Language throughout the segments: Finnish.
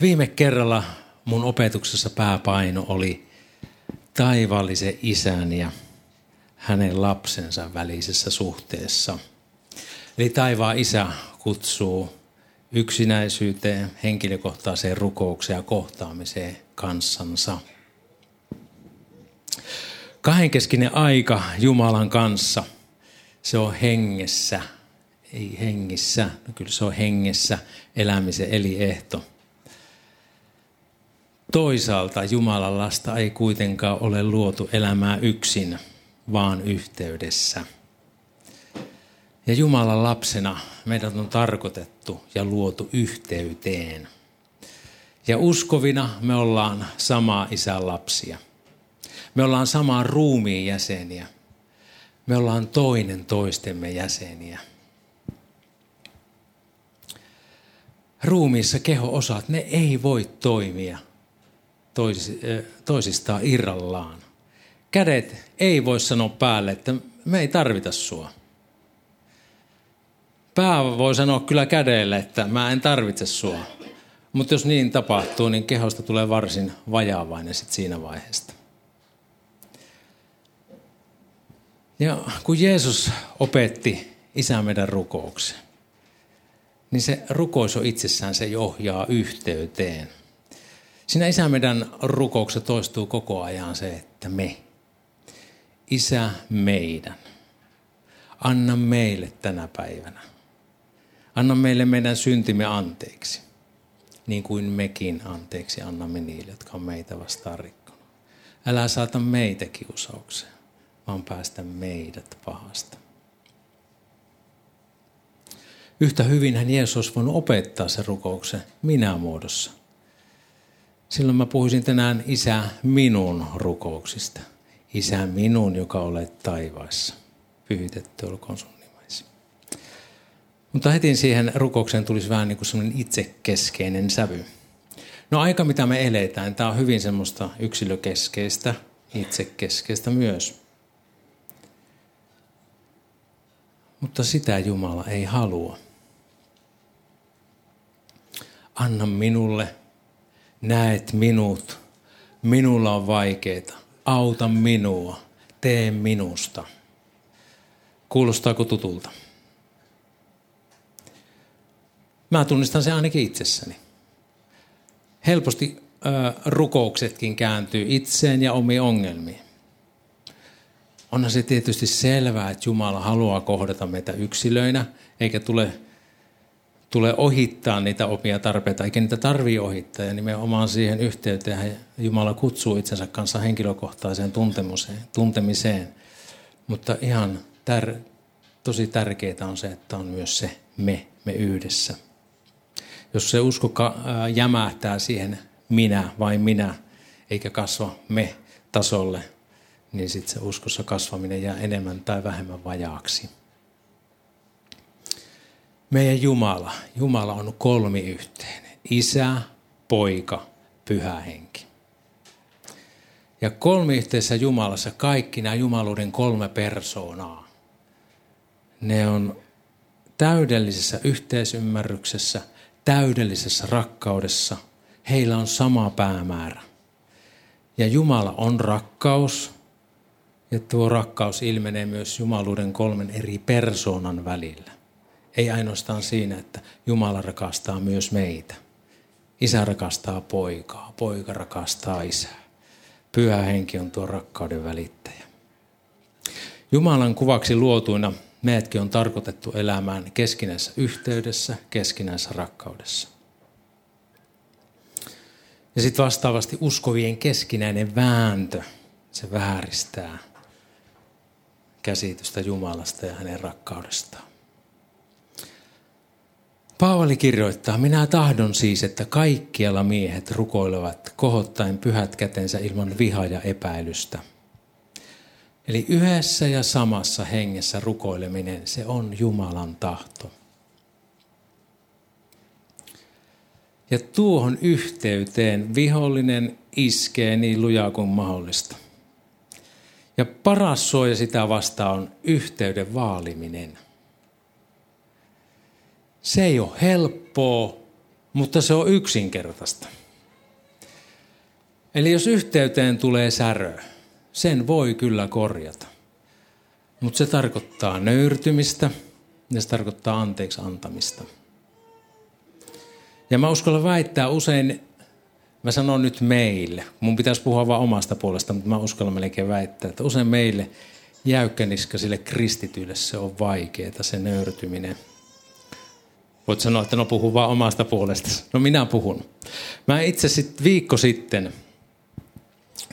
Viime kerralla mun opetuksessa pääpaino oli taivaallisen isän ja hänen lapsensa välisessä suhteessa. Eli taivaan isä kutsuu yksinäisyyteen, henkilökohtaiseen rukoukseen ja kohtaamiseen kanssansa. Kahdenkeskinen aika Jumalan kanssa, se on hengessä, ei hengissä, no kyllä se on hengessä elämisen eliehto. Toisaalta Jumalan lasta ei kuitenkaan ole luotu elämää yksin, vaan yhteydessä. Ja Jumalan lapsena meidät on tarkoitettu ja luotu yhteyteen. Ja uskovina me ollaan samaa isän lapsia. Me ollaan samaa ruumiin jäseniä. Me ollaan toinen toistemme jäseniä. Ruumiissa keho-osat, ne ei voi toimia – toisistaan irrallaan. Kädet ei voi sanoa päälle, että me ei tarvita sua. Pää voi sanoa kyllä kädelle, että mä en tarvitse sua. Mutta jos niin tapahtuu, niin kehosta tulee varsin vajaavainen sit siinä vaiheesta. Ja kun Jeesus opetti isä meidän rukouksen, niin se rukous on itsessään, se ohjaa yhteyteen – Siinä isä meidän rukouksessa toistuu koko ajan se, että me. Isä meidän. Anna meille tänä päivänä. Anna meille meidän syntimme anteeksi. Niin kuin mekin anteeksi annamme niille, jotka on meitä vastaan rikkonut. Älä saata meitä kiusaukseen, vaan päästä meidät pahasta. Yhtä hyvin hän Jeesus voinut opettaa sen rukouksen minä muodossa. Silloin mä puhuisin tänään Isä minun rukouksista. Isä minun, joka olet taivaassa. Pyhitetty olkoon sun nimesi. Mutta heti siihen rukoukseen tulisi vähän niin kuin itsekeskeinen sävy. No aika, mitä me eletään, tämä on hyvin semmoista yksilökeskeistä, itsekeskeistä myös. Mutta sitä Jumala ei halua. Anna minulle näet minut, minulla on vaikeita, auta minua, tee minusta. Kuulostaako tutulta? Mä tunnistan sen ainakin itsessäni. Helposti ö, rukouksetkin kääntyy itseen ja omiin ongelmiin. Onhan se tietysti selvää, että Jumala haluaa kohdata meitä yksilöinä, eikä tule tulee ohittaa niitä omia tarpeita, eikä niitä tarvii ohittaa. Ja nimenomaan siihen yhteyteen Jumala kutsuu itsensä kanssa henkilökohtaiseen tuntemiseen. Mutta ihan tär, tosi tärkeää on se, että on myös se me, me yhdessä. Jos se usko jämähtää siihen minä vai minä, eikä kasva me tasolle, niin sitten se uskossa kasvaminen jää enemmän tai vähemmän vajaaksi meidän Jumala, Jumala on kolmiyhteinen. Isä, poika, pyhä henki. Ja kolmiyhteisessä Jumalassa kaikki nämä Jumaluuden kolme persoonaa, ne on täydellisessä yhteisymmärryksessä, täydellisessä rakkaudessa. Heillä on sama päämäärä. Ja Jumala on rakkaus, ja tuo rakkaus ilmenee myös Jumaluuden kolmen eri persoonan välillä. Ei ainoastaan siinä, että Jumala rakastaa myös meitä. Isä rakastaa poikaa, poika rakastaa isää. Pyhä henki on tuo rakkauden välittäjä. Jumalan kuvaksi luotuina meidätkin on tarkoitettu elämään keskinäisessä yhteydessä, keskinäisessä rakkaudessa. Ja sitten vastaavasti uskovien keskinäinen vääntö, se vääristää käsitystä Jumalasta ja hänen rakkaudestaan. Paavali kirjoittaa, minä tahdon siis, että kaikkialla miehet rukoilevat kohottaen pyhät kätensä ilman vihaa ja epäilystä. Eli yhdessä ja samassa hengessä rukoileminen, se on Jumalan tahto. Ja tuohon yhteyteen vihollinen iskee niin lujaa kuin mahdollista. Ja paras suoja sitä vastaan on yhteyden vaaliminen – se ei ole helppoa, mutta se on yksinkertaista. Eli jos yhteyteen tulee särö, sen voi kyllä korjata. Mutta se tarkoittaa nöyrtymistä ja se tarkoittaa anteeksi antamista. Ja mä uskallan väittää usein, mä sanon nyt meille, mun pitäisi puhua vain omasta puolesta, mutta mä uskallan melkein väittää, että usein meille jäykkäniskaisille kristityille se on vaikeaa, se nöyrtyminen. Voit sanoa, että no puhu vaan omasta puolesta. No minä puhun. Mä itse sitten viikko sitten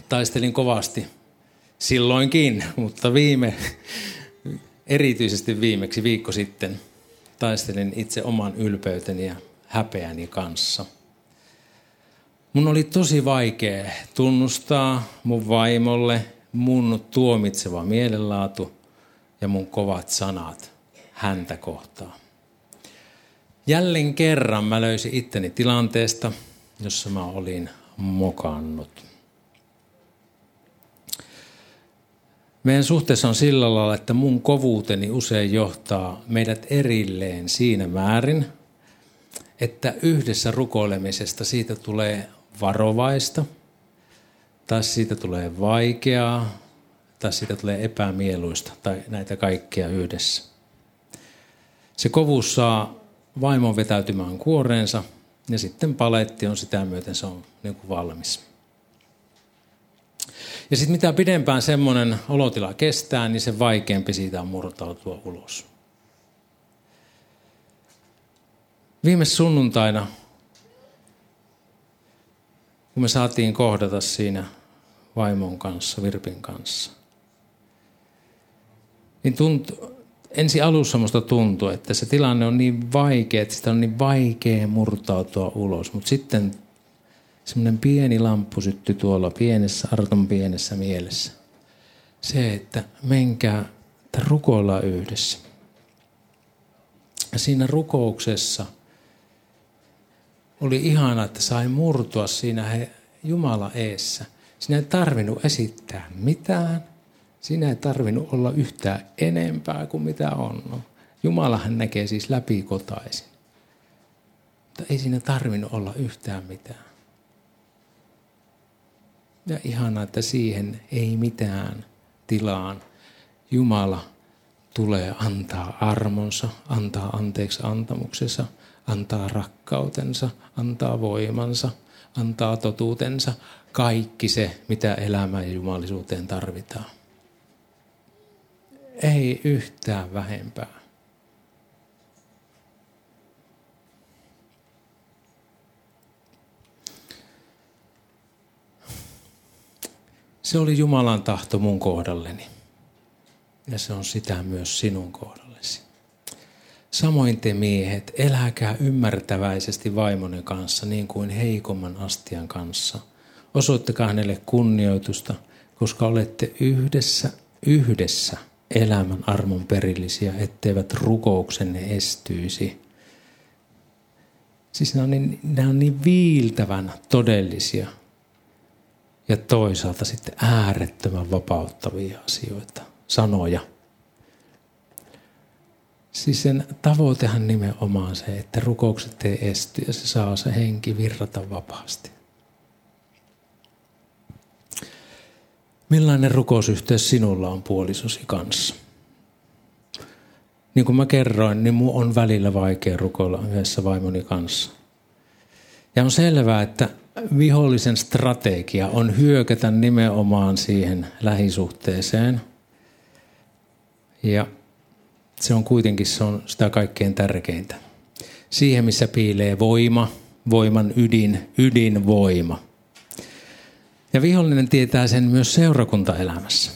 taistelin kovasti silloinkin, mutta viime, erityisesti viimeksi viikko sitten taistelin itse oman ylpeyteni ja häpeäni kanssa. Mun oli tosi vaikea tunnustaa mun vaimolle mun tuomitseva mielenlaatu ja mun kovat sanat häntä kohtaan. Jälleen kerran mä löysin itteni tilanteesta, jossa mä olin mokannut. Meidän suhteessa on sillä lailla, että mun kovuuteni usein johtaa meidät erilleen siinä määrin, että yhdessä rukoilemisesta siitä tulee varovaista, tai siitä tulee vaikeaa, tai siitä tulee epämieluista, tai näitä kaikkia yhdessä. Se kovuus saa vaimon vetäytymään kuoreensa, ja sitten paletti on sitä myöten, se on niin kuin valmis. Ja sitten mitä pidempään semmoinen olotila kestää, niin se vaikeampi siitä on murtautua ulos. Viime sunnuntaina, kun me saatiin kohdata siinä vaimon kanssa, Virpin kanssa, niin tuntui, ensi alussa musta tuntui, että se tilanne on niin vaikea, että sitä on niin vaikea murtautua ulos. Mutta sitten semmoinen pieni lamppu syttyi tuolla pienessä, Arton pienessä mielessä. Se, että menkää, että yhdessä. Ja siinä rukouksessa oli ihana, että sai murtua siinä he, Jumala eessä. Sinä ei tarvinnut esittää mitään. Sinä ei tarvinnut olla yhtään enempää kuin mitä on. No, Jumalahan näkee siis läpikotaisin. Mutta ei siinä tarvinnut olla yhtään mitään. Ja ihana, että siihen ei mitään tilaan. Jumala tulee antaa armonsa, antaa anteeksi antamuksensa, antaa rakkautensa, antaa voimansa, antaa totuutensa, kaikki se, mitä elämään ja jumalisuuteen tarvitaan. Ei yhtään vähempää. Se oli Jumalan tahto mun kohdalleni. Ja se on sitä myös sinun kohdallesi. Samoin te miehet, eläkää ymmärtäväisesti vaimonne kanssa niin kuin heikomman astian kanssa. Osoittakaa hänelle kunnioitusta, koska olette yhdessä, yhdessä elämän armon perillisiä, etteivät rukouksenne estyisi. Siis nämä on niin, nämä on niin viiltävän todellisia ja toisaalta sitten äärettömän vapauttavia asioita, sanoja. Siis sen tavoitehan nimenomaan se, että rukoukset ei esty ja se saa se henki virrata vapaasti. Millainen rukousyhteys sinulla on puolisosi kanssa? Niin kuin mä kerroin, niin mun on välillä vaikea rukoilla yhdessä vaimoni kanssa. Ja on selvää, että vihollisen strategia on hyökätä nimenomaan siihen lähisuhteeseen. Ja se on kuitenkin se on sitä kaikkein tärkeintä. Siihen, missä piilee voima, voiman ydin, ydinvoima. Ja vihollinen tietää sen myös seurakuntaelämässä.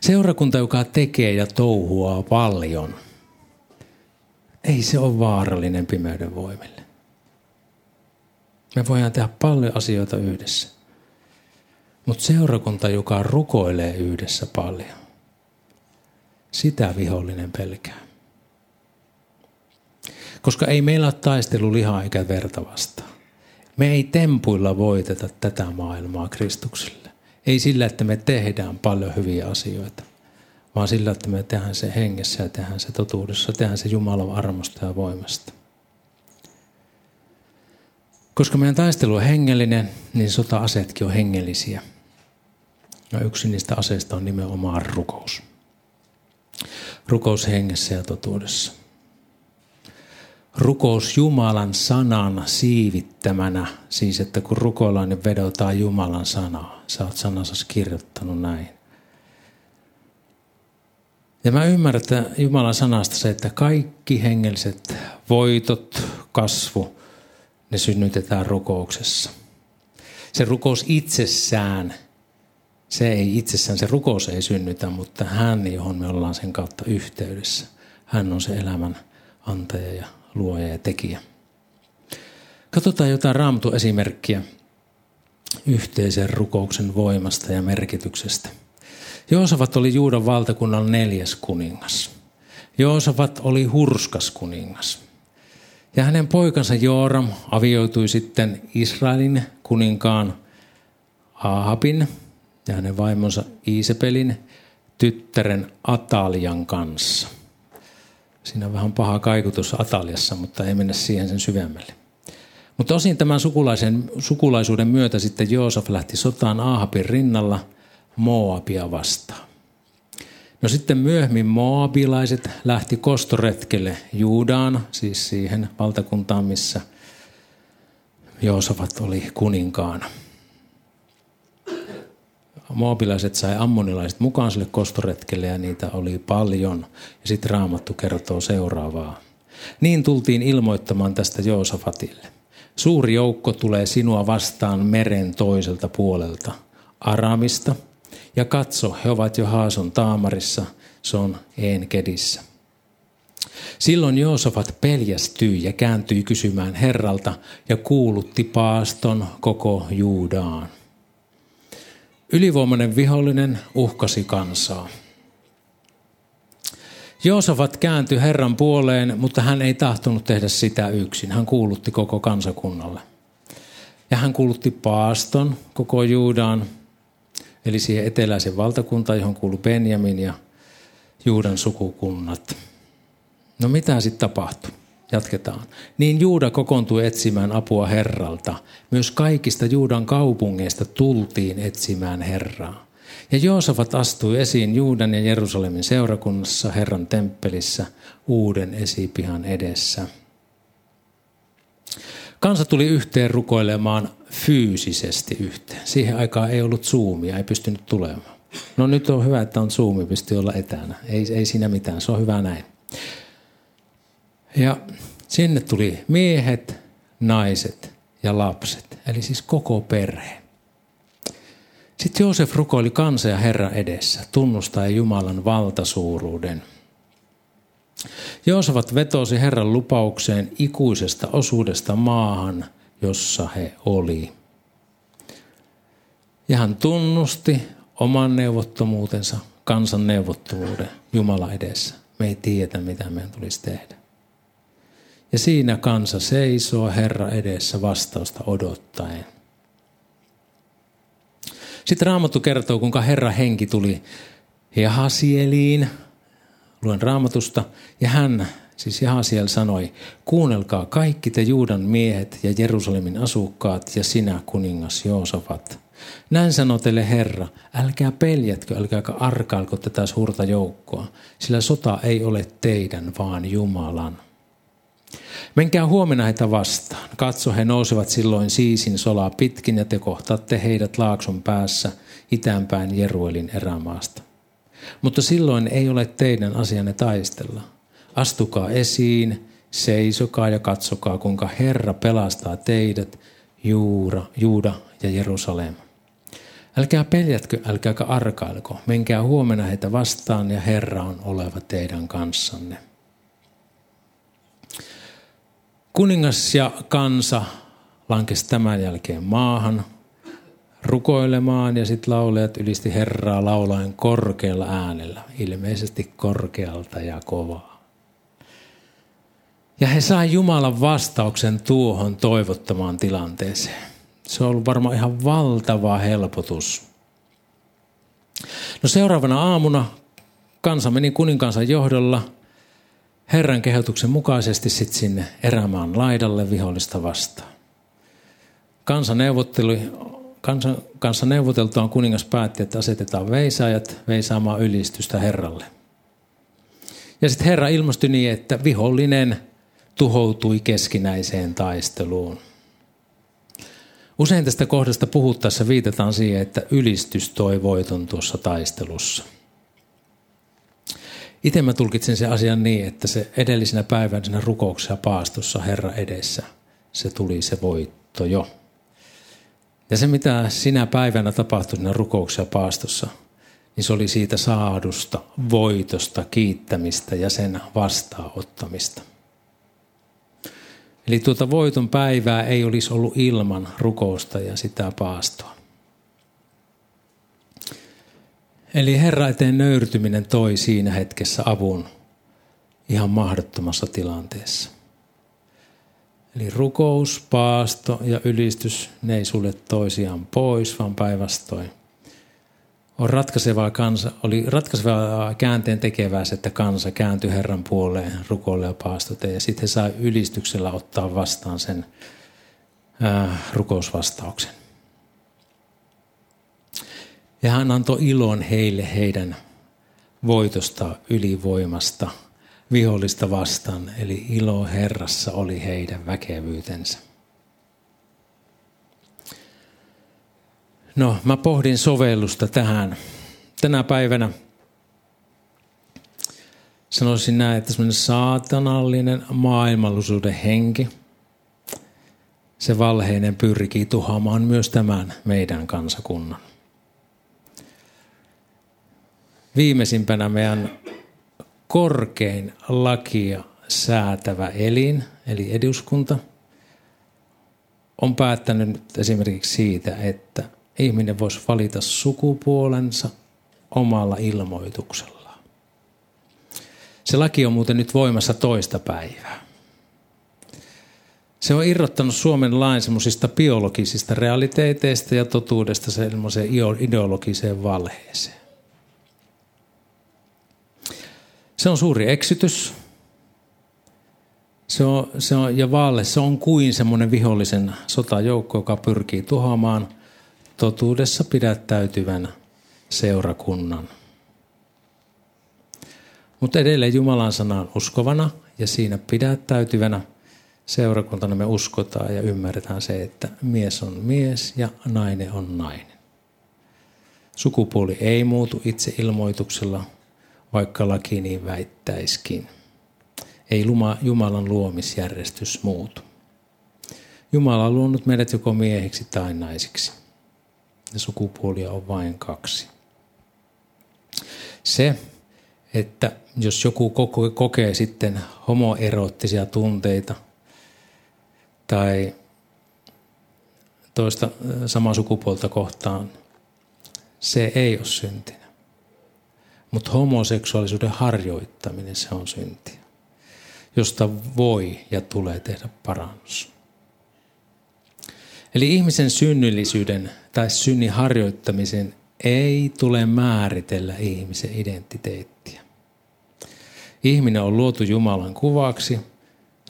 Seurakunta, joka tekee ja touhuaa paljon, ei se ole vaarallinen pimeyden voimille. Me voidaan tehdä paljon asioita yhdessä. Mutta seurakunta, joka rukoilee yhdessä paljon, sitä vihollinen pelkää. Koska ei meillä ole taistelu lihaa eikä verta vastaan. Me ei tempuilla voiteta tätä maailmaa Kristukselle. Ei sillä, että me tehdään paljon hyviä asioita, vaan sillä, että me tehdään se hengessä ja tehdään se totuudessa, tehdään se Jumalan armosta ja voimasta. Koska meidän taistelu on hengellinen, niin sota-aseetkin on hengellisiä. Ja yksi niistä aseista on nimenomaan rukous. Rukous hengessä ja totuudessa. Rukous Jumalan sanan siivittämänä, siis että kun rukoillaan, niin vedotaan Jumalan sanaa. Sä oot sanansa kirjoittanut näin. Ja mä ymmärrän, että Jumalan sanasta se, että kaikki hengelliset voitot, kasvu, ne synnytetään rukouksessa. Se rukous itsessään, se ei itsessään, se rukous ei synnytä, mutta hän, johon me ollaan sen kautta yhteydessä. Hän on se elämän antaja ja luoja ja tekijä. Katsotaan jotain raamatun esimerkkiä yhteisen rukouksen voimasta ja merkityksestä. Joosafat oli Juudan valtakunnan neljäs kuningas. Joosafat oli hurskas kuningas. Ja hänen poikansa Jooram avioitui sitten Israelin kuninkaan Ahabin ja hänen vaimonsa Iisepelin tyttären Atalian kanssa. Siinä on vähän paha kaikutus Ataliassa, mutta ei mennä siihen sen syvemmälle. Mutta osin tämän sukulaisen, sukulaisuuden myötä sitten Joosaf lähti sotaan Ahabin rinnalla Moabia vastaan. No sitten myöhemmin moabilaiset lähti kostoretkelle Juudaan, siis siihen valtakuntaan, missä Joosafat oli kuninkaana. Moabilaiset sai ammonilaiset mukaan sille kostoretkelle ja niitä oli paljon. Ja sitten Raamattu kertoo seuraavaa. Niin tultiin ilmoittamaan tästä Joosafatille. Suuri joukko tulee sinua vastaan meren toiselta puolelta, Aramista – ja katso, he ovat jo Haason taamarissa, se on Enkedissä. Silloin Joosafat peljästyi ja kääntyi kysymään Herralta ja kuulutti paaston koko Juudaan. Ylivoimainen vihollinen uhkasi kansaa. Joosafat kääntyi Herran puoleen, mutta hän ei tahtonut tehdä sitä yksin. Hän kuulutti koko kansakunnalle. Ja hän kuulutti paaston koko Juudaan eli siihen eteläisen valtakuntaan, johon kuuluu Benjamin ja Juudan sukukunnat. No mitä sitten tapahtui? Jatketaan. Niin Juuda kokoontui etsimään apua Herralta. Myös kaikista Juudan kaupungeista tultiin etsimään Herraa. Ja Joosafat astui esiin Juudan ja Jerusalemin seurakunnassa Herran temppelissä uuden esipihan edessä. Kansa tuli yhteen rukoilemaan fyysisesti yhteen. Siihen aikaan ei ollut Zoomia, ei pystynyt tulemaan. No nyt on hyvä, että on Zoomi, pystyy olla etänä. Ei, ei siinä mitään, se on hyvä näin. Ja sinne tuli miehet, naiset ja lapset, eli siis koko perhe. Sitten Joosef rukoili kansa ja Herra edessä, tunnustaen Jumalan valtasuuruuden – Joosafat vetosi Herran lupaukseen ikuisesta osuudesta maahan, jossa he oli. Ja hän tunnusti oman neuvottomuutensa, kansan neuvottomuuden Jumala edessä. Me ei tiedä, mitä meidän tulisi tehdä. Ja siinä kansa seisoo Herra edessä vastausta odottaen. Sitten Raamattu kertoo, kuinka Herra henki tuli Jahasieliin, luen raamatusta, ja hän, siis Jahasiel sanoi, kuunnelkaa kaikki te Juudan miehet ja Jerusalemin asukkaat ja sinä kuningas Joosafat. Näin sanoo teille Herra, älkää peljätkö, älkääkä arkailko tätä suurta joukkoa, sillä sota ei ole teidän, vaan Jumalan. Menkää huomenna heitä vastaan. Katso, he nousevat silloin siisin solaa pitkin ja te kohtaatte heidät laakson päässä itäänpäin Jeruelin erämaasta. Mutta silloin ei ole teidän asianne taistella. Astukaa esiin, seisokaa ja katsokaa, kuinka Herra pelastaa teidät, Juura, Juuda ja Jerusalem. Älkää peljätkö, älkääkä arkailko. Menkää huomenna heitä vastaan ja Herra on oleva teidän kanssanne. Kuningas ja kansa lankesi tämän jälkeen maahan rukoilemaan ja sitten laulajat ylisti Herraa laulaen korkealla äänellä, ilmeisesti korkealta ja kovaa. Ja he sai Jumalan vastauksen tuohon toivottamaan tilanteeseen. Se on ollut varmaan ihan valtava helpotus. No seuraavana aamuna kansa meni kuninkansa johdolla Herran kehotuksen mukaisesti sitten sinne erämaan laidalle vihollista vastaan. kansa, neuvotteli, kansa, neuvoteltuaan kuningas päätti, että asetetaan veisaajat veisaamaan ylistystä Herralle. Ja sitten Herra ilmostui niin, että vihollinen tuhoutui keskinäiseen taisteluun. Usein tästä kohdasta puhuttaessa viitataan siihen, että ylistys toi voiton tuossa taistelussa. Itse mä tulkitsen sen asian niin, että se edellisenä päivänä siinä rukouksessa paastossa Herra edessä, se tuli se voitto jo. Ja se, mitä sinä päivänä tapahtui siinä rukouksessa paastossa, niin se oli siitä saadusta voitosta, kiittämistä ja sen vastaanottamista. Eli tuota voiton päivää ei olisi ollut ilman rukousta ja sitä paastoa. Eli Herra eteen nöyrtyminen toi siinä hetkessä avun ihan mahdottomassa tilanteessa. Eli rukous, paasto ja ylistys, ne ei sulle toisiaan pois, vaan päinvastoin. On ratkaisevaa kansa, oli ratkaisevaa käänteen tekevää se, että kansa kääntyi Herran puoleen rukoille ja paastoteen. Ja sitten he sai ylistyksellä ottaa vastaan sen ää, rukousvastauksen. Ja hän antoi ilon heille heidän voitosta, ylivoimasta, vihollista vastaan. Eli ilo Herrassa oli heidän väkevyytensä. No, mä pohdin sovellusta tähän. Tänä päivänä sanoisin näin, että semmoinen saatanallinen maailmallisuuden henki, se valheinen pyrkii tuhoamaan myös tämän meidän kansakunnan. Viimeisimpänä meidän korkein lakia säätävä elin, eli eduskunta, on päättänyt esimerkiksi siitä, että ihminen voisi valita sukupuolensa omalla ilmoituksellaan. Se laki on muuten nyt voimassa toista päivää. Se on irrottanut Suomen lain semmoisista biologisista realiteeteista ja totuudesta semmoiseen ideologiseen valheeseen. Se on suuri eksytys. Se on, se on, ja vaalle se on kuin semmoinen vihollisen sotajoukko, joka pyrkii tuhoamaan totuudessa pidättäytyvän seurakunnan. Mutta edelleen Jumalan sanaan uskovana ja siinä pidättäytyvänä seurakuntana me uskotaan ja ymmärretään se, että mies on mies ja nainen on nainen. Sukupuoli ei muutu itse ilmoituksella, vaikka laki niin väittäiskin. Ei Jumalan luomisjärjestys muutu. Jumala on luonut meidät joko miehiksi tai naisiksi. Ja sukupuolia on vain kaksi. Se, että jos joku kokee sitten homoeroottisia tunteita tai toista samaa sukupuolta kohtaan, se ei ole synti. Mutta homoseksuaalisuuden harjoittaminen, se on synti, josta voi ja tulee tehdä parannus. Eli ihmisen synnyllisyyden tai synnin harjoittamisen ei tule määritellä ihmisen identiteettiä. Ihminen on luotu Jumalan kuvaksi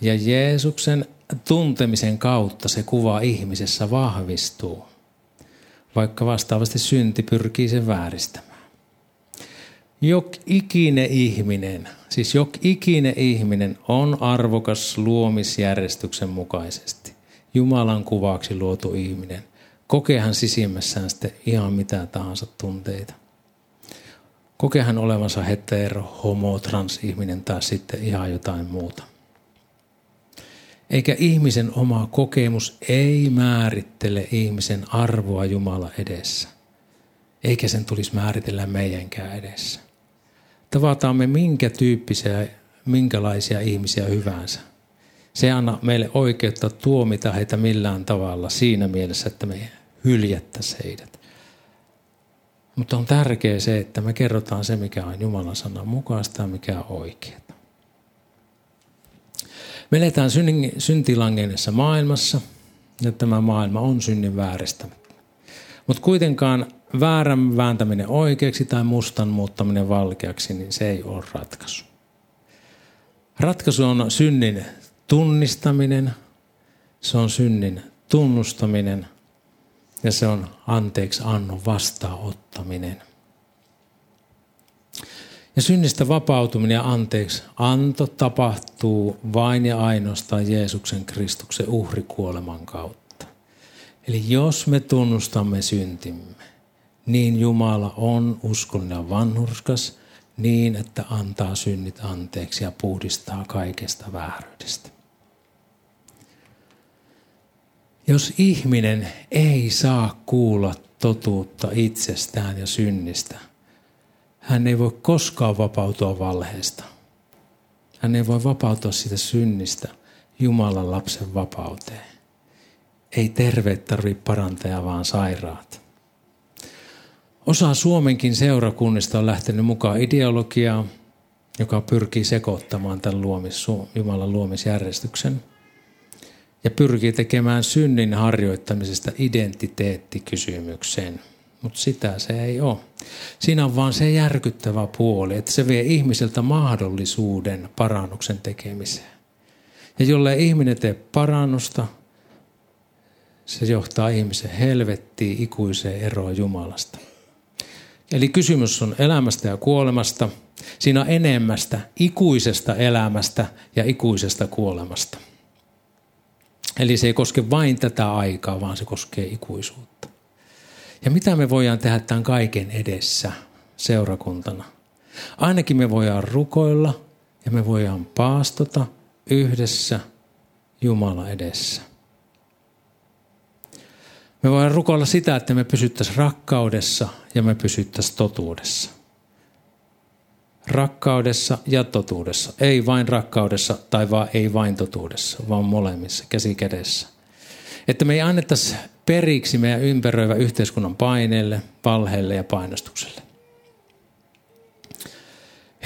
ja Jeesuksen tuntemisen kautta se kuva ihmisessä vahvistuu, vaikka vastaavasti synti pyrkii sen vääristämään. Jok ikinen ihminen, siis jok ikinen ihminen on arvokas luomisjärjestyksen mukaisesti. Jumalan kuvaksi luotu ihminen. Kokeehan sisimmässään sitten ihan mitä tahansa tunteita. Kokeehan olevansa hetero, homo, transihminen tai sitten ihan jotain muuta. Eikä ihmisen oma kokemus ei määrittele ihmisen arvoa Jumala edessä. Eikä sen tulisi määritellä meidänkään edessä tavataan me minkä tyyppisiä, minkälaisia ihmisiä hyvänsä. Se anna meille oikeutta tuomita heitä millään tavalla siinä mielessä, että me hyljättäisiin heidät. Mutta on tärkeää se, että me kerrotaan se, mikä on Jumalan sanan mukaista ja mikä on oikeaa. Me eletään syntilangenessa maailmassa ja tämä maailma on synnin vääristämä. Mutta kuitenkaan väärän vääntäminen oikeaksi tai mustan muuttaminen valkeaksi, niin se ei ole ratkaisu. Ratkaisu on synnin tunnistaminen, se on synnin tunnustaminen ja se on anteeksi annon vastaanottaminen. Ja synnistä vapautuminen ja anteeksi anto tapahtuu vain ja ainoastaan Jeesuksen Kristuksen uhrikuoleman kautta. Eli jos me tunnustamme syntimme, niin Jumala on uskollinen vanhurskas niin, että antaa synnit anteeksi ja puhdistaa kaikesta vääryydestä. Jos ihminen ei saa kuulla totuutta itsestään ja synnistä, hän ei voi koskaan vapautua valheesta. Hän ei voi vapautua siitä synnistä Jumalan lapsen vapauteen. Ei terveet tarvitse parantaa, vaan sairaat. Osa Suomenkin seurakunnista on lähtenyt mukaan ideologiaa, joka pyrkii sekoittamaan tämän luomis, Jumalan luomisjärjestyksen ja pyrkii tekemään synnin harjoittamisesta identiteettikysymyksen. Mutta sitä se ei ole. Siinä on vaan se järkyttävä puoli, että se vie ihmiseltä mahdollisuuden parannuksen tekemiseen. Ja jolle ihminen tee parannusta, se johtaa ihmisen helvettiin ikuiseen eroon Jumalasta. Eli kysymys on elämästä ja kuolemasta. Siinä on enemmästä ikuisesta elämästä ja ikuisesta kuolemasta. Eli se ei koske vain tätä aikaa, vaan se koskee ikuisuutta. Ja mitä me voidaan tehdä tämän kaiken edessä seurakuntana? Ainakin me voidaan rukoilla ja me voidaan paastota yhdessä Jumala edessä. Me voidaan rukoilla sitä, että me pysyttäisiin rakkaudessa ja me pysyttäisiin totuudessa. Rakkaudessa ja totuudessa. Ei vain rakkaudessa tai vaan ei vain totuudessa, vaan molemmissa, käsi kädessä. Että me ei annettaisi periksi meidän ympäröivä yhteiskunnan paineelle, valheelle ja painostukselle.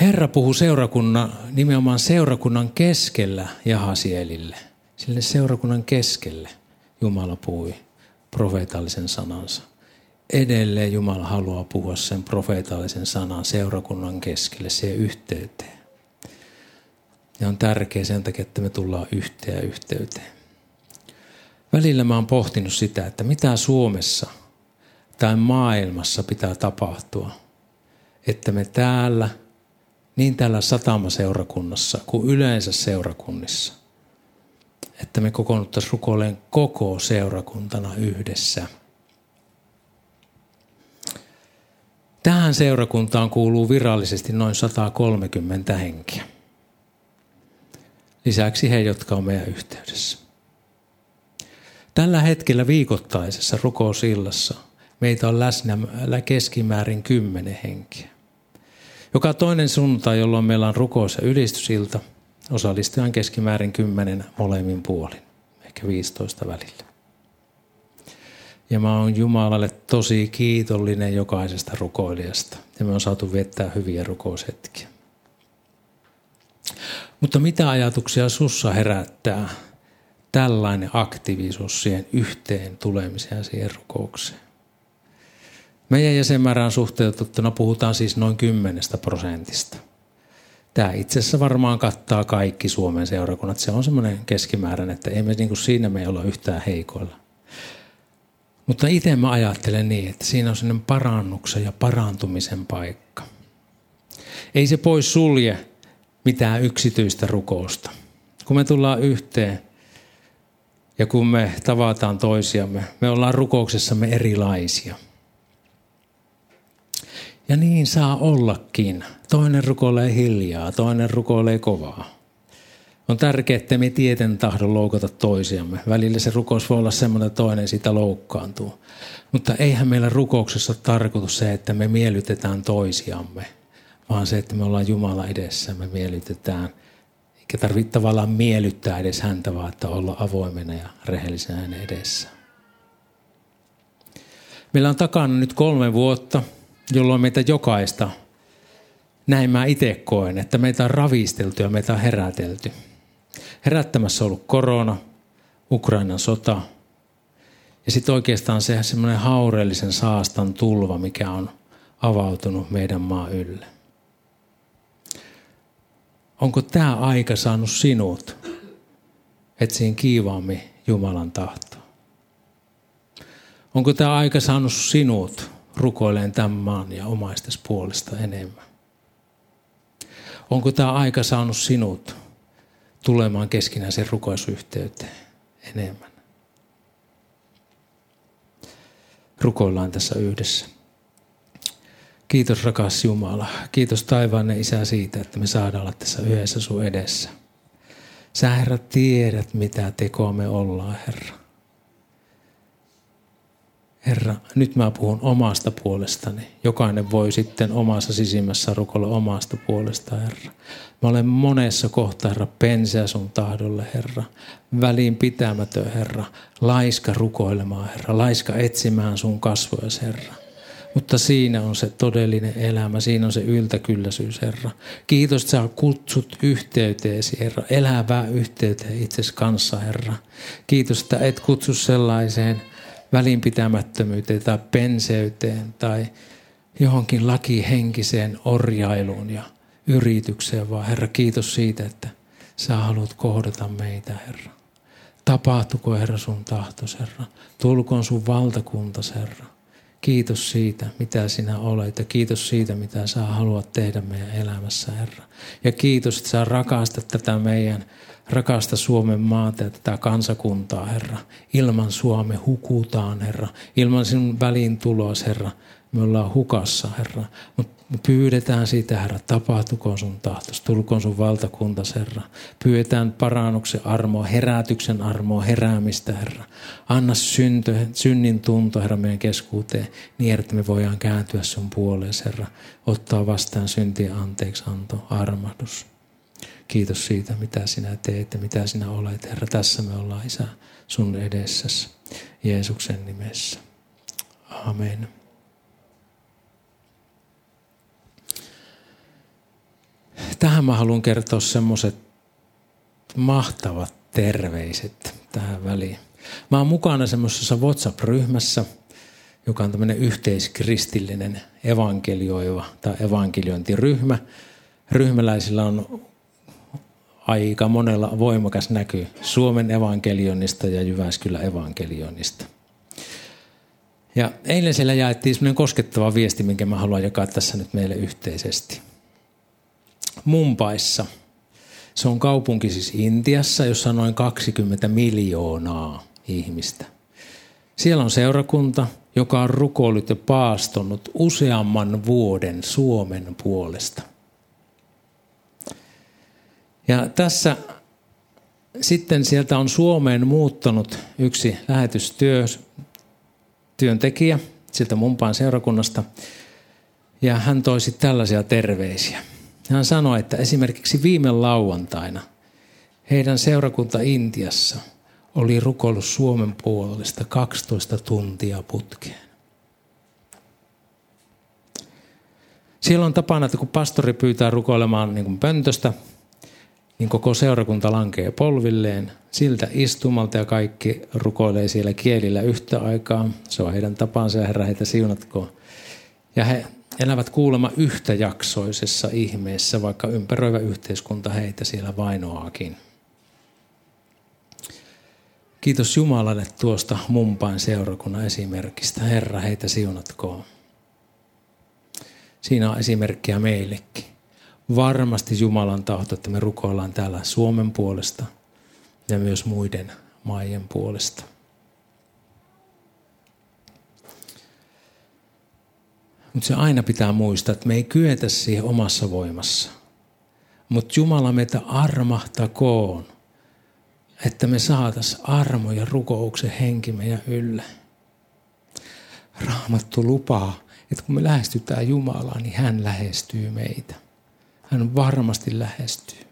Herra puhuu seurakunnan, nimenomaan seurakunnan keskellä Jahasielille. Sille seurakunnan keskelle Jumala puhui profeetallisen sanansa. Edelleen Jumala haluaa puhua sen profeetallisen sanan seurakunnan keskelle, siihen yhteyteen. Ja on tärkeää sen takia, että me tullaan yhteen yhteyteen. Välillä mä oon pohtinut sitä, että mitä Suomessa tai maailmassa pitää tapahtua, että me täällä, niin täällä satamaseurakunnassa kuin yleensä seurakunnissa – että me kokoonnuttaisiin rukoileen koko seurakuntana yhdessä. Tähän seurakuntaan kuuluu virallisesti noin 130 henkiä. Lisäksi he, jotka on meidän yhteydessä. Tällä hetkellä viikoittaisessa rukousillassa meitä on läsnä keskimäärin kymmenen henkiä. Joka toinen sunnuntai, jolloin meillä on rukous- ja ylistysilta – Osallistujan keskimäärin 10 molemmin puolin, ehkä 15 välillä. Ja mä oon Jumalalle tosi kiitollinen jokaisesta rukoilijasta. Ja me on saatu viettää hyviä rukoushetkiä. Mutta mitä ajatuksia sussa herättää tällainen aktiivisuus siihen yhteen tulemiseen siihen rukoukseen? Meidän jäsenmäärään suhteutettuna puhutaan siis noin 10 prosentista. Tämä itse asiassa varmaan kattaa kaikki Suomen seurakunnat. Se on semmoinen keskimääräinen, että ei me niin kuin siinä me olla yhtään heikoilla. Mutta itse mä ajattelen niin, että siinä on sellainen parannuksen ja parantumisen paikka. Ei se pois sulje mitään yksityistä rukousta. Kun me tullaan yhteen ja kun me tavataan toisiamme, me ollaan rukouksessamme erilaisia – ja niin saa ollakin. Toinen rukoilee hiljaa, toinen rukoilee kovaa. On tärkeää, että me tieten tahdon loukata toisiamme. Välillä se rukous voi olla semmoinen, että toinen sitä loukkaantuu. Mutta eihän meillä rukouksessa ole tarkoitus se, että me miellytetään toisiamme, vaan se, että me ollaan Jumala edessä, me miellytetään. Eikä tarvitse tavallaan miellyttää edes häntä, vaan että olla avoimena ja rehellisenä hänen edessä. Meillä on takana nyt kolme vuotta – jolloin meitä jokaista, näin mä itse koen, että meitä on ravisteltu ja meitä on herätelty. Herättämässä on ollut korona, Ukrainan sota ja sitten oikeastaan se semmoinen haureellisen saastan tulva, mikä on avautunut meidän maa ylle. Onko tämä aika saanut sinut etsiin kiivaammin Jumalan tahtoa? Onko tämä aika saanut sinut rukoileen tämän maan ja omaistes puolesta enemmän? Onko tämä aika saanut sinut tulemaan keskinäisen rukoisyhteyteen enemmän? Rukoillaan tässä yhdessä. Kiitos rakas Jumala. Kiitos taivaanne Isä siitä, että me saadaan olla tässä yhdessä sun edessä. Sä Herra tiedät, mitä tekoa me ollaan, Herra. Herra, nyt mä puhun omasta puolestani. Jokainen voi sitten omassa sisimmässä rukoilla omasta puolesta, Herra. Mä olen monessa kohtaa, Herra, penseä sun tahdolle, Herra. Väliin pitämätön, Herra. Laiska rukoilemaan, Herra. Laiska etsimään sun kasvoja, Herra. Mutta siinä on se todellinen elämä, siinä on se yltäkylläisyys, Herra. Kiitos, että sä kutsut yhteyteesi, Herra, elävää yhteyteen itses kanssa, Herra. Kiitos, että et kutsu sellaiseen välinpitämättömyyteen tai penseyteen tai johonkin lakihenkiseen orjailuun ja yritykseen, vaan Herra, kiitos siitä, että sä haluat kohdata meitä, Herra. Tapahtuko, Herra, sun tahtos, Herra. Tulkoon sun valtakuntas, Herra. Kiitos siitä, mitä sinä olet ja kiitos siitä, mitä sä haluat tehdä meidän elämässä, Herra. Ja kiitos, että sä rakastat tätä meidän rakasta Suomen maata ja tätä kansakuntaa, Herra. Ilman Suome hukutaan, Herra. Ilman sinun väliin tulos, Herra. Me ollaan hukassa, Herra. Mutta me pyydetään siitä, Herra, tapahtukoon sun tahtos, tulkoon sun valtakuntas, Herra. Pyydetään parannuksen armoa, herätyksen armoa, heräämistä, Herra. Anna syntö, synnin tunto, Herra, meidän keskuuteen, niin että me voidaan kääntyä sun puoleen, Herra. Ottaa vastaan syntiä anteeksi anto, armahdus. Kiitos siitä, mitä sinä teet ja mitä sinä olet, Herra. Tässä me ollaan, Isä, sun edessäsi. Jeesuksen nimessä. Amen. Tähän mä haluan kertoa semmoiset mahtavat terveiset tähän väliin. Mä oon mukana semmoisessa WhatsApp-ryhmässä, joka on tämmöinen yhteiskristillinen evankelioiva tai evankeliointiryhmä. Ryhmäläisillä on aika monella voimakas näky Suomen evankelionista ja Jyväskylän evankelionista. Ja eilen siellä jaettiin semmoinen koskettava viesti, minkä mä haluan jakaa tässä nyt meille yhteisesti – Mumpaissa. Se on kaupunki siis Intiassa, jossa on noin 20 miljoonaa ihmistä. Siellä on seurakunta, joka on rukoillut ja paastonut useamman vuoden Suomen puolesta. Ja tässä sitten sieltä on Suomeen muuttanut yksi lähetystyöntekijä sieltä Mumpaan seurakunnasta. Ja hän toisi tällaisia terveisiä. Hän sanoi, että esimerkiksi viime lauantaina heidän seurakunta Intiassa oli rukoillut Suomen puolesta 12 tuntia putkeen. Siellä on tapana, että kun pastori pyytää rukoilemaan niin kuin pöntöstä, niin koko seurakunta lankee polvilleen siltä istumalta ja kaikki rukoilee siellä kielillä yhtä aikaa. Se on heidän tapansa ja Herra heitä siunatkoon. Ja he elävät kuulemma yhtäjaksoisessa ihmeessä, vaikka ympäröivä yhteiskunta heitä siellä vainoakin. Kiitos Jumalalle tuosta mumpain seurakunnan esimerkistä. Herra, heitä siunatkoon. Siinä on esimerkkiä meillekin. Varmasti Jumalan tahto, että me rukoillaan täällä Suomen puolesta ja myös muiden maiden puolesta. Mutta se aina pitää muistaa, että me ei kyetä siihen omassa voimassa. Mutta Jumala meitä armahtakoon, että me saatas armo ja rukouksen henki meidän ylle. Raamattu lupaa, että kun me lähestytään Jumalaa, niin hän lähestyy meitä. Hän varmasti lähestyy.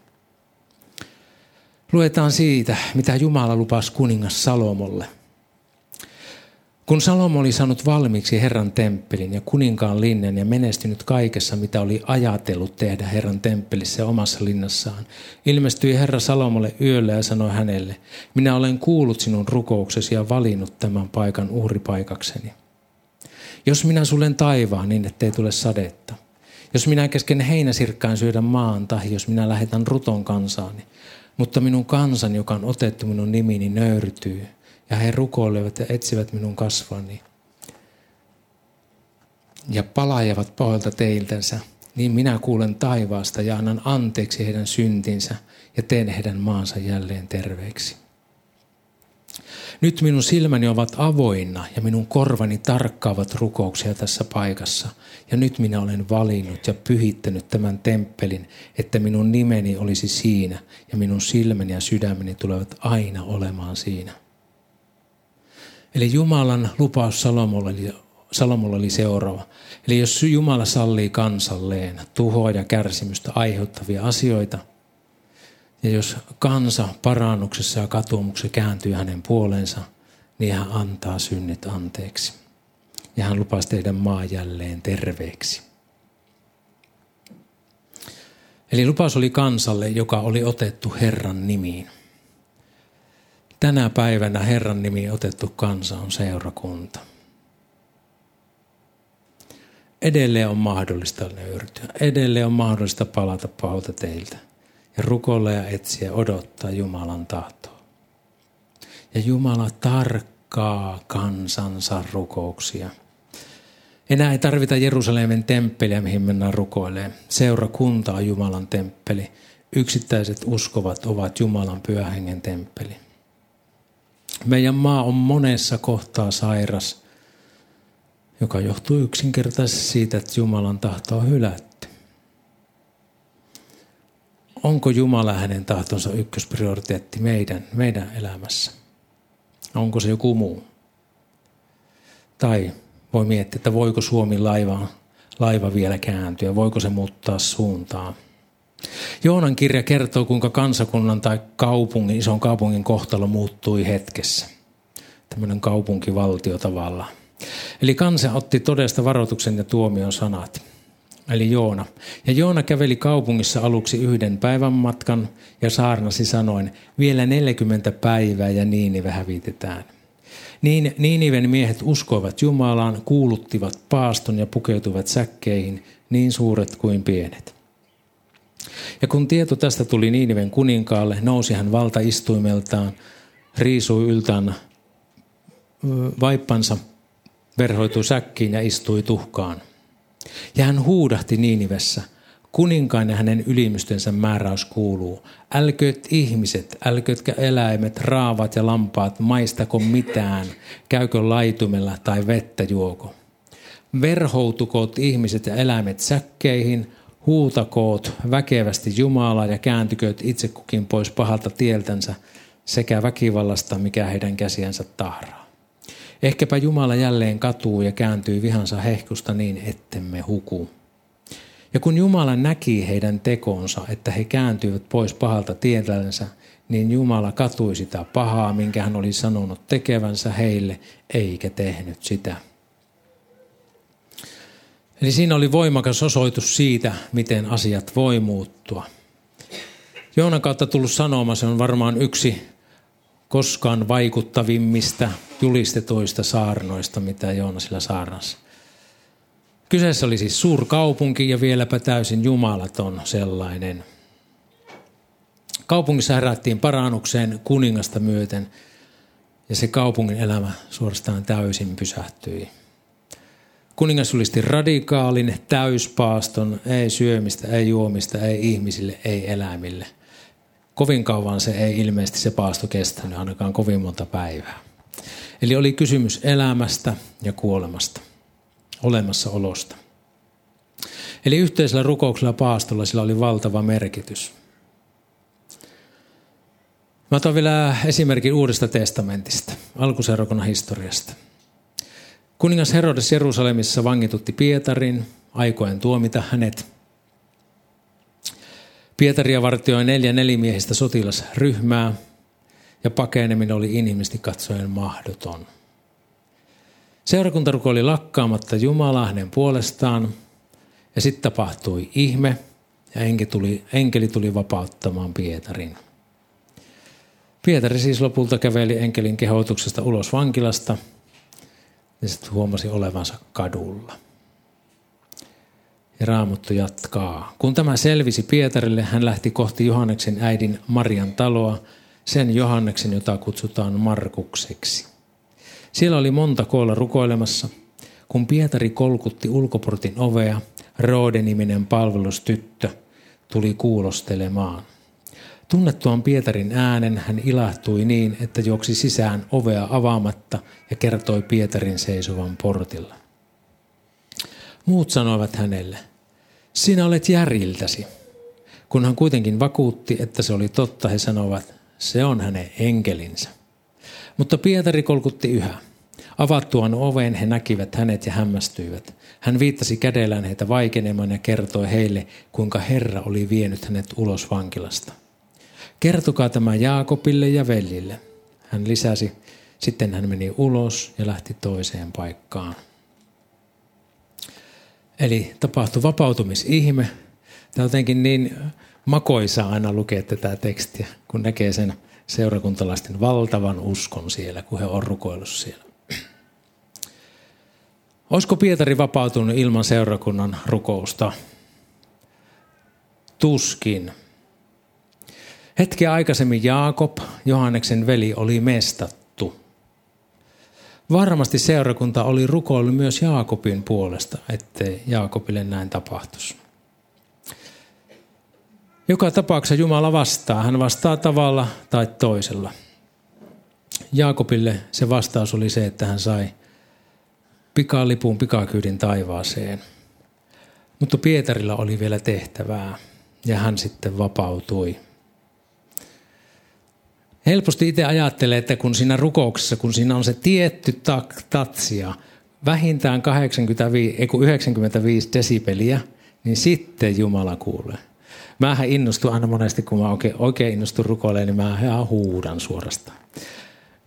Luetaan siitä, mitä Jumala lupasi kuningas Salomolle – kun Salomo oli saanut valmiiksi Herran temppelin ja kuninkaan linnen ja menestynyt kaikessa, mitä oli ajatellut tehdä Herran temppelissä ja omassa linnassaan, ilmestyi Herra Salomolle yöllä ja sanoi hänelle, minä olen kuullut sinun rukouksesi ja valinnut tämän paikan uhripaikakseni. Jos minä sulen taivaan niin, ettei tule sadetta, jos minä kesken heinäsirkkaan syödä maan tai jos minä lähetän ruton kansaani, mutta minun kansan, joka on otettu minun nimini, nöyrtyy – ja he rukoilevat ja etsivät minun kasvani, ja palaajavat pahoilta teiltänsä, niin minä kuulen taivaasta ja annan anteeksi heidän syntinsä ja teen heidän maansa jälleen terveeksi. Nyt minun silmäni ovat avoinna ja minun korvani tarkkaavat rukouksia tässä paikassa. Ja nyt minä olen valinnut ja pyhittänyt tämän temppelin, että minun nimeni olisi siinä ja minun silmäni ja sydämeni tulevat aina olemaan siinä. Eli Jumalan lupaus Salomolle oli, Salomolle oli seuraava. Eli jos Jumala sallii kansalleen tuhoa ja kärsimystä aiheuttavia asioita – ja jos kansa parannuksessa ja katumuksessa kääntyy hänen puoleensa, niin hän antaa synnit anteeksi. Ja hän lupasi tehdä maa jälleen terveeksi. Eli lupaus oli kansalle, joka oli otettu Herran nimiin. Tänä päivänä Herran nimi otettu kansa on seurakunta. Edelleen on mahdollista nöyrtyä. Edelleen on mahdollista palata pahalta teiltä ja rukoilla ja etsiä odottaa Jumalan tahtoa. Ja Jumala tarkkaa kansansa rukouksia. Enää ei tarvita Jerusalemin temppeliä, mihin mennään rukoilemaan. Seurakunta on Jumalan temppeli. Yksittäiset uskovat ovat Jumalan pyöhengen temppeli. Meidän maa on monessa kohtaa sairas, joka johtuu yksinkertaisesti siitä, että Jumalan tahto on hylätty onko Jumala hänen tahtonsa ykkösprioriteetti meidän, meidän elämässä? Onko se joku muu? Tai voi miettiä, että voiko Suomi laiva, laiva vielä kääntyä, voiko se muuttaa suuntaa. Joonan kirja kertoo, kuinka kansakunnan tai kaupungin, ison kaupungin kohtalo muuttui hetkessä. Tämmöinen kaupunkivaltio tavallaan. Eli kansa otti todesta varoituksen ja tuomion sanat eli Joona. Ja Joona käveli kaupungissa aluksi yhden päivän matkan ja saarnasi sanoin, vielä 40 päivää ja Niinive hävitetään. Niin Niiniven miehet uskoivat Jumalaan, kuuluttivat paaston ja pukeutuivat säkkeihin, niin suuret kuin pienet. Ja kun tieto tästä tuli Niiniven kuninkaalle, nousi hän valtaistuimeltaan, riisui yltään vaippansa, verhoitui säkkiin ja istui tuhkaan. Ja hän huudahti Niinivessä, kuninkaan ja hänen ylimystensä määräys kuuluu, älkööt ihmiset, älköötkä eläimet, raavat ja lampaat, maistako mitään, käykö laitumella tai vettä juoko. Verhoutukoot ihmiset ja eläimet säkkeihin, huutakoot väkevästi Jumalaa ja kääntykööt itse kukin pois pahalta tieltänsä sekä väkivallasta, mikä heidän käsiänsä tahraa. Ehkäpä Jumala jälleen katuu ja kääntyy vihansa hehkusta niin, ettemme huku. Ja kun Jumala näki heidän tekonsa, että he kääntyivät pois pahalta tietänsä, niin Jumala katui sitä pahaa, minkä hän oli sanonut tekevänsä heille, eikä tehnyt sitä. Eli siinä oli voimakas osoitus siitä, miten asiat voi muuttua. Joonan kautta tullut sanoma, se on varmaan yksi koskaan vaikuttavimmista julistetuista saarnoista, mitä Joona sillä saarnassa. Kyseessä oli siis suurkaupunki ja vieläpä täysin jumalaton sellainen. Kaupungissa herättiin parannukseen kuningasta myöten ja se kaupungin elämä suorastaan täysin pysähtyi. Kuningas julisti radikaalin täyspaaston, ei syömistä, ei juomista, ei ihmisille, ei eläimille – kovin kauan se ei ilmeisesti se paasto kestänyt, ainakaan kovin monta päivää. Eli oli kysymys elämästä ja kuolemasta, olemassaolosta. Eli yhteisellä rukouksella paastolla sillä oli valtava merkitys. Mä otan vielä esimerkin Uudesta testamentista, alkuseurakunnan historiasta. Kuningas Herodes Jerusalemissa vangitutti Pietarin, aikoen tuomita hänet – Pietaria vartioi neljä nelimiehistä sotilasryhmää ja pakeneminen oli inhimillisesti katsoen mahdoton. Seurakunta rukoili lakkaamatta Jumalaa hänen puolestaan ja sitten tapahtui ihme ja enkeli tuli, enkeli tuli vapauttamaan Pietarin. Pietari siis lopulta käveli enkelin kehotuksesta ulos vankilasta ja sitten huomasi olevansa kadulla. Ja Raamattu jatkaa. Kun tämä selvisi Pietarille, hän lähti kohti Johanneksen äidin Marian taloa, sen Johanneksen, jota kutsutaan Markukseksi. Siellä oli monta koolla rukoilemassa. kun Pietari kolkutti ulkoportin ovea, Roode-niminen palvelustyttö tuli kuulostelemaan. Tunnettuaan Pietarin äänen hän ilahtui niin, että juoksi sisään ovea avaamatta ja kertoi Pietarin seisovan portilla. Muut sanoivat hänelle, sinä olet järiltäsi. Kun hän kuitenkin vakuutti, että se oli totta, he sanovat, se on hänen enkelinsä. Mutta Pietari kolkutti yhä. Avattuaan oven he näkivät hänet ja hämmästyivät. Hän viittasi kädellään heitä vaikenemaan ja kertoi heille, kuinka Herra oli vienyt hänet ulos vankilasta. Kertokaa tämä Jaakobille ja veljille. Hän lisäsi, sitten hän meni ulos ja lähti toiseen paikkaan. Eli tapahtui vapautumisihme. Tämä on jotenkin niin makoisa aina lukea tätä tekstiä, kun näkee sen seurakuntalaisten valtavan uskon siellä, kun he on rukoillut siellä. Olisiko Pietari vapautunut ilman seurakunnan rukousta? Tuskin. Hetkeä aikaisemmin Jaakob, Johanneksen veli, oli mestattu. Varmasti seurakunta oli rukoillut myös Jaakobin puolesta, ettei Jaakobille näin tapahtuisi. Joka tapauksessa Jumala vastaa. Hän vastaa tavalla tai toisella. Jaakobille se vastaus oli se, että hän sai pikalipun pikakyydin taivaaseen. Mutta Pietarilla oli vielä tehtävää ja hän sitten vapautui. Helposti itse ajattelee, että kun siinä rukouksessa, kun siinä on se tietty tatsia, vähintään 85, 95 desibeliä, niin sitten Jumala kuulee. Mähän innostun aina monesti, kun mä oikein, oikein innostun rukoilemaan, niin mä ihan huudan suorastaan.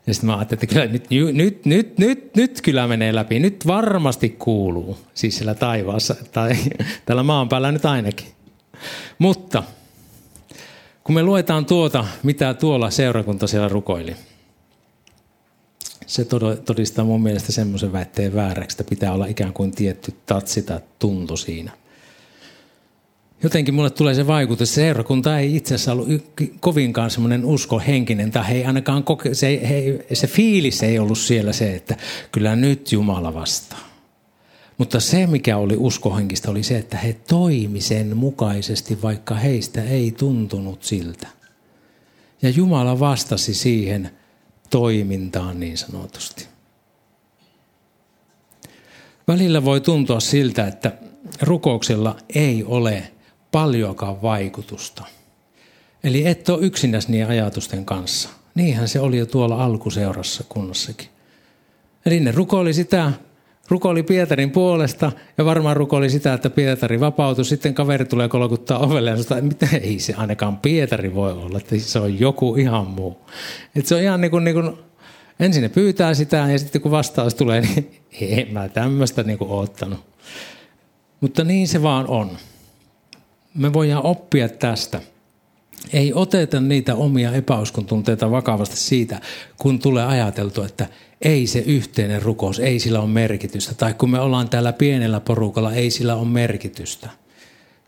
Ja sitten mä ajattelin, että kyllä nyt, nyt, nyt, nyt, nyt kyllä menee läpi. Nyt varmasti kuuluu. Siis siellä taivaassa tai tällä maan päällä nyt ainakin. Mutta kun me luetaan tuota, mitä tuolla seurakunta siellä rukoili, se todistaa mun mielestä semmoisen väitteen vääräksi, että pitää olla ikään kuin tietty tatsi tai tunto siinä – jotenkin mulle tulee se vaikutus, että seurakunta ei itse asiassa ollut kovinkaan semmoinen uskohenkinen, tai ei ainakaan koke, se, he, se fiilis ei ollut siellä se, että kyllä nyt Jumala vastaa. Mutta se, mikä oli uskohenkistä, oli se, että he toimi sen mukaisesti, vaikka heistä ei tuntunut siltä. Ja Jumala vastasi siihen toimintaan niin sanotusti. Välillä voi tuntua siltä, että rukouksella ei ole paljoakaan vaikutusta. Eli et ole yksinäs niiden ajatusten kanssa. Niinhän se oli jo tuolla alkuseurassa kunnassakin. Eli ne rukoili sitä, rukoili Pietarin puolesta ja varmaan rukoili sitä, että Pietari vapautui. Sitten kaveri tulee kolkuttaa ovelle ja sanoo, että mitä ei se ainakaan Pietari voi olla, että se on joku ihan muu. Että se on ihan niin kuin, niin kuin ensin ne pyytää sitä ja sitten kun vastaus tulee, niin en mä tämmöistä niin kuin oottanut. Mutta niin se vaan on me voidaan oppia tästä. Ei oteta niitä omia epäuskontunteita vakavasti siitä, kun tulee ajateltu, että ei se yhteinen rukous, ei sillä ole merkitystä. Tai kun me ollaan täällä pienellä porukalla, ei sillä ole merkitystä.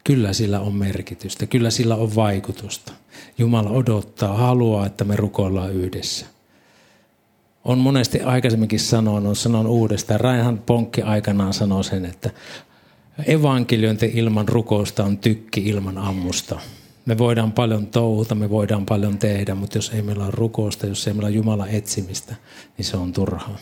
Kyllä sillä on merkitystä, kyllä sillä on vaikutusta. Jumala odottaa, haluaa, että me rukoillaan yhdessä. On monesti aikaisemminkin sanonut, sanon uudestaan, Reinhard Ponkki aikanaan sanoi sen, että evankeliointi ilman rukousta on tykki ilman ammusta. Me voidaan paljon touhuta, me voidaan paljon tehdä, mutta jos ei meillä ole rukousta, jos ei meillä ole Jumalan etsimistä, niin se on turhaa.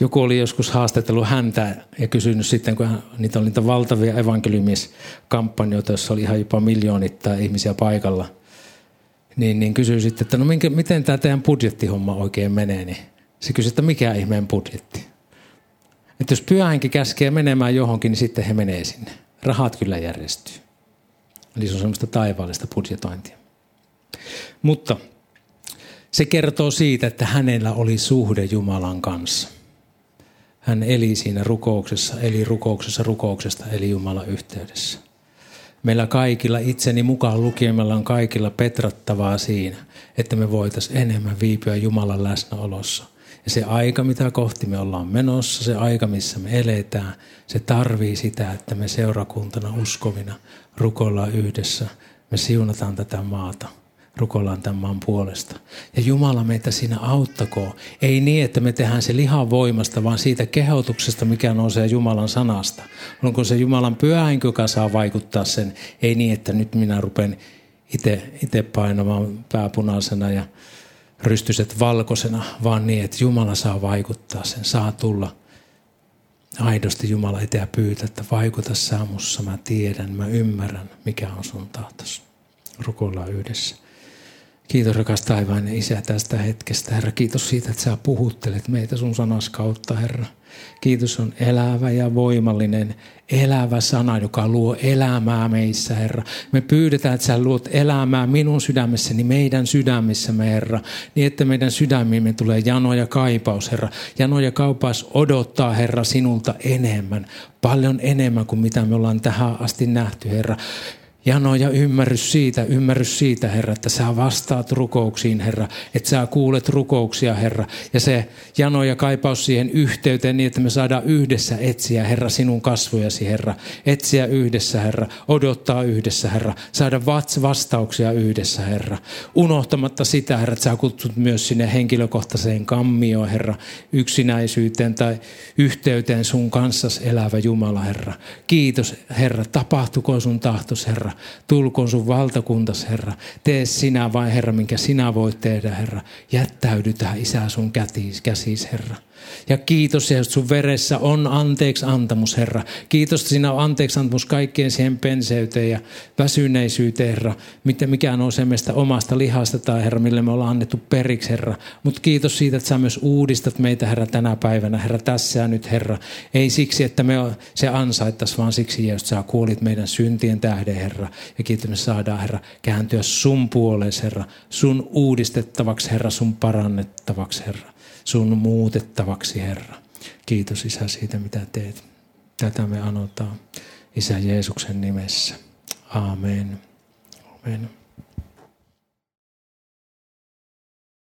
Joku oli joskus haastattellut häntä ja kysynyt sitten, kun hän, niitä oli niitä valtavia evankeliumiskampanjoita, joissa oli ihan jopa miljoonittain ihmisiä paikalla, niin, niin kysyi sitten, että no minkä, miten tämä teidän budjettihomma oikein menee, niin se kysyi, että mikä ihmeen budjetti. Että jos pyhänkin käskee menemään johonkin, niin sitten he menee sinne. Rahat kyllä järjestyy. Eli se on semmoista taivaallista budjetointia. Mutta se kertoo siitä, että hänellä oli suhde Jumalan kanssa. Hän eli siinä rukouksessa, eli rukouksessa rukouksesta, eli Jumalan yhteydessä. Meillä kaikilla, itseni mukaan lukien, meillä on kaikilla petrattavaa siinä, että me voitaisiin enemmän viipyä Jumalan läsnäolossa – ja se aika, mitä kohti me ollaan menossa, se aika, missä me eletään, se tarvii sitä, että me seurakuntana uskovina rukoillaan yhdessä. Me siunataan tätä maata. rukoillaan tämän maan puolesta. Ja Jumala meitä siinä auttakoon. Ei niin, että me tehdään se lihan voimasta, vaan siitä kehotuksesta, mikä nousee Jumalan sanasta. Onko se Jumalan pyhä joka saa vaikuttaa sen. Ei niin, että nyt minä rupen itse painamaan pääpunaisena ja rystyset valkoisena, vaan niin, että Jumala saa vaikuttaa sen, saa tulla aidosti Jumala eteen pyytää, että vaikuta sä mussa, mä tiedän, mä ymmärrän, mikä on sun tahtos. Rukoillaan yhdessä. Kiitos rakas taivainen Isä tästä hetkestä, Herra. Kiitos siitä, että sä puhuttelet meitä sun sanas kautta, Herra. Kiitos on elävä ja voimallinen, elävä sana, joka luo elämää meissä, Herra. Me pyydetään, että sä luot elämää minun sydämessäni, meidän sydämissämme, Herra. Niin, että meidän sydämiimme tulee jano ja kaipaus, Herra. Jano ja kaipaus odottaa, Herra, sinulta enemmän. Paljon enemmän kuin mitä me ollaan tähän asti nähty, Herra. Jano ja ymmärrys siitä, ymmärrys siitä, Herra, että sä vastaat rukouksiin, Herra, että sä kuulet rukouksia, Herra. Ja se jano ja kaipaus siihen yhteyteen niin, että me saadaan yhdessä etsiä, Herra, sinun kasvojasi, Herra. Etsiä yhdessä, Herra. Odottaa yhdessä, Herra. Saada vastauksia yhdessä, Herra. Unohtamatta sitä, Herra, että sä kutsut myös sinne henkilökohtaiseen kammioon, Herra. Yksinäisyyteen tai yhteyteen sun kanssas elävä Jumala, Herra. Kiitos, Herra. Tapahtukoon sun tahtos, Herra. Tulkoon sun valtakuntas, Herra. Tee sinä vain, Herra, minkä sinä voit tehdä, Herra. Jättäydytään, Isä, sun käsis, Herra. Ja kiitos, että sun veressä on anteeksi antamus, Herra. Kiitos, että siinä on anteeksi antamus kaikkien siihen penseyteen ja väsyneisyyteen, Herra. Mikä nousee meistä omasta lihasta tai Herra, mille me ollaan annettu periksi, Herra. Mutta kiitos siitä, että sä myös uudistat meitä, Herra, tänä päivänä, Herra, tässä ja nyt, Herra. Ei siksi, että me se ansaittaisi, vaan siksi, että sä kuolit meidän syntien tähden, Herra. Ja kiitos, me saadaan, Herra, kääntyä sun puoleesi, Herra. Sun uudistettavaksi, Herra, sun parannettavaksi, Herra sun muutettavaksi, Herra. Kiitos Isä siitä, mitä teet. Tätä me anotaan Isä Jeesuksen nimessä. Amen. Amen.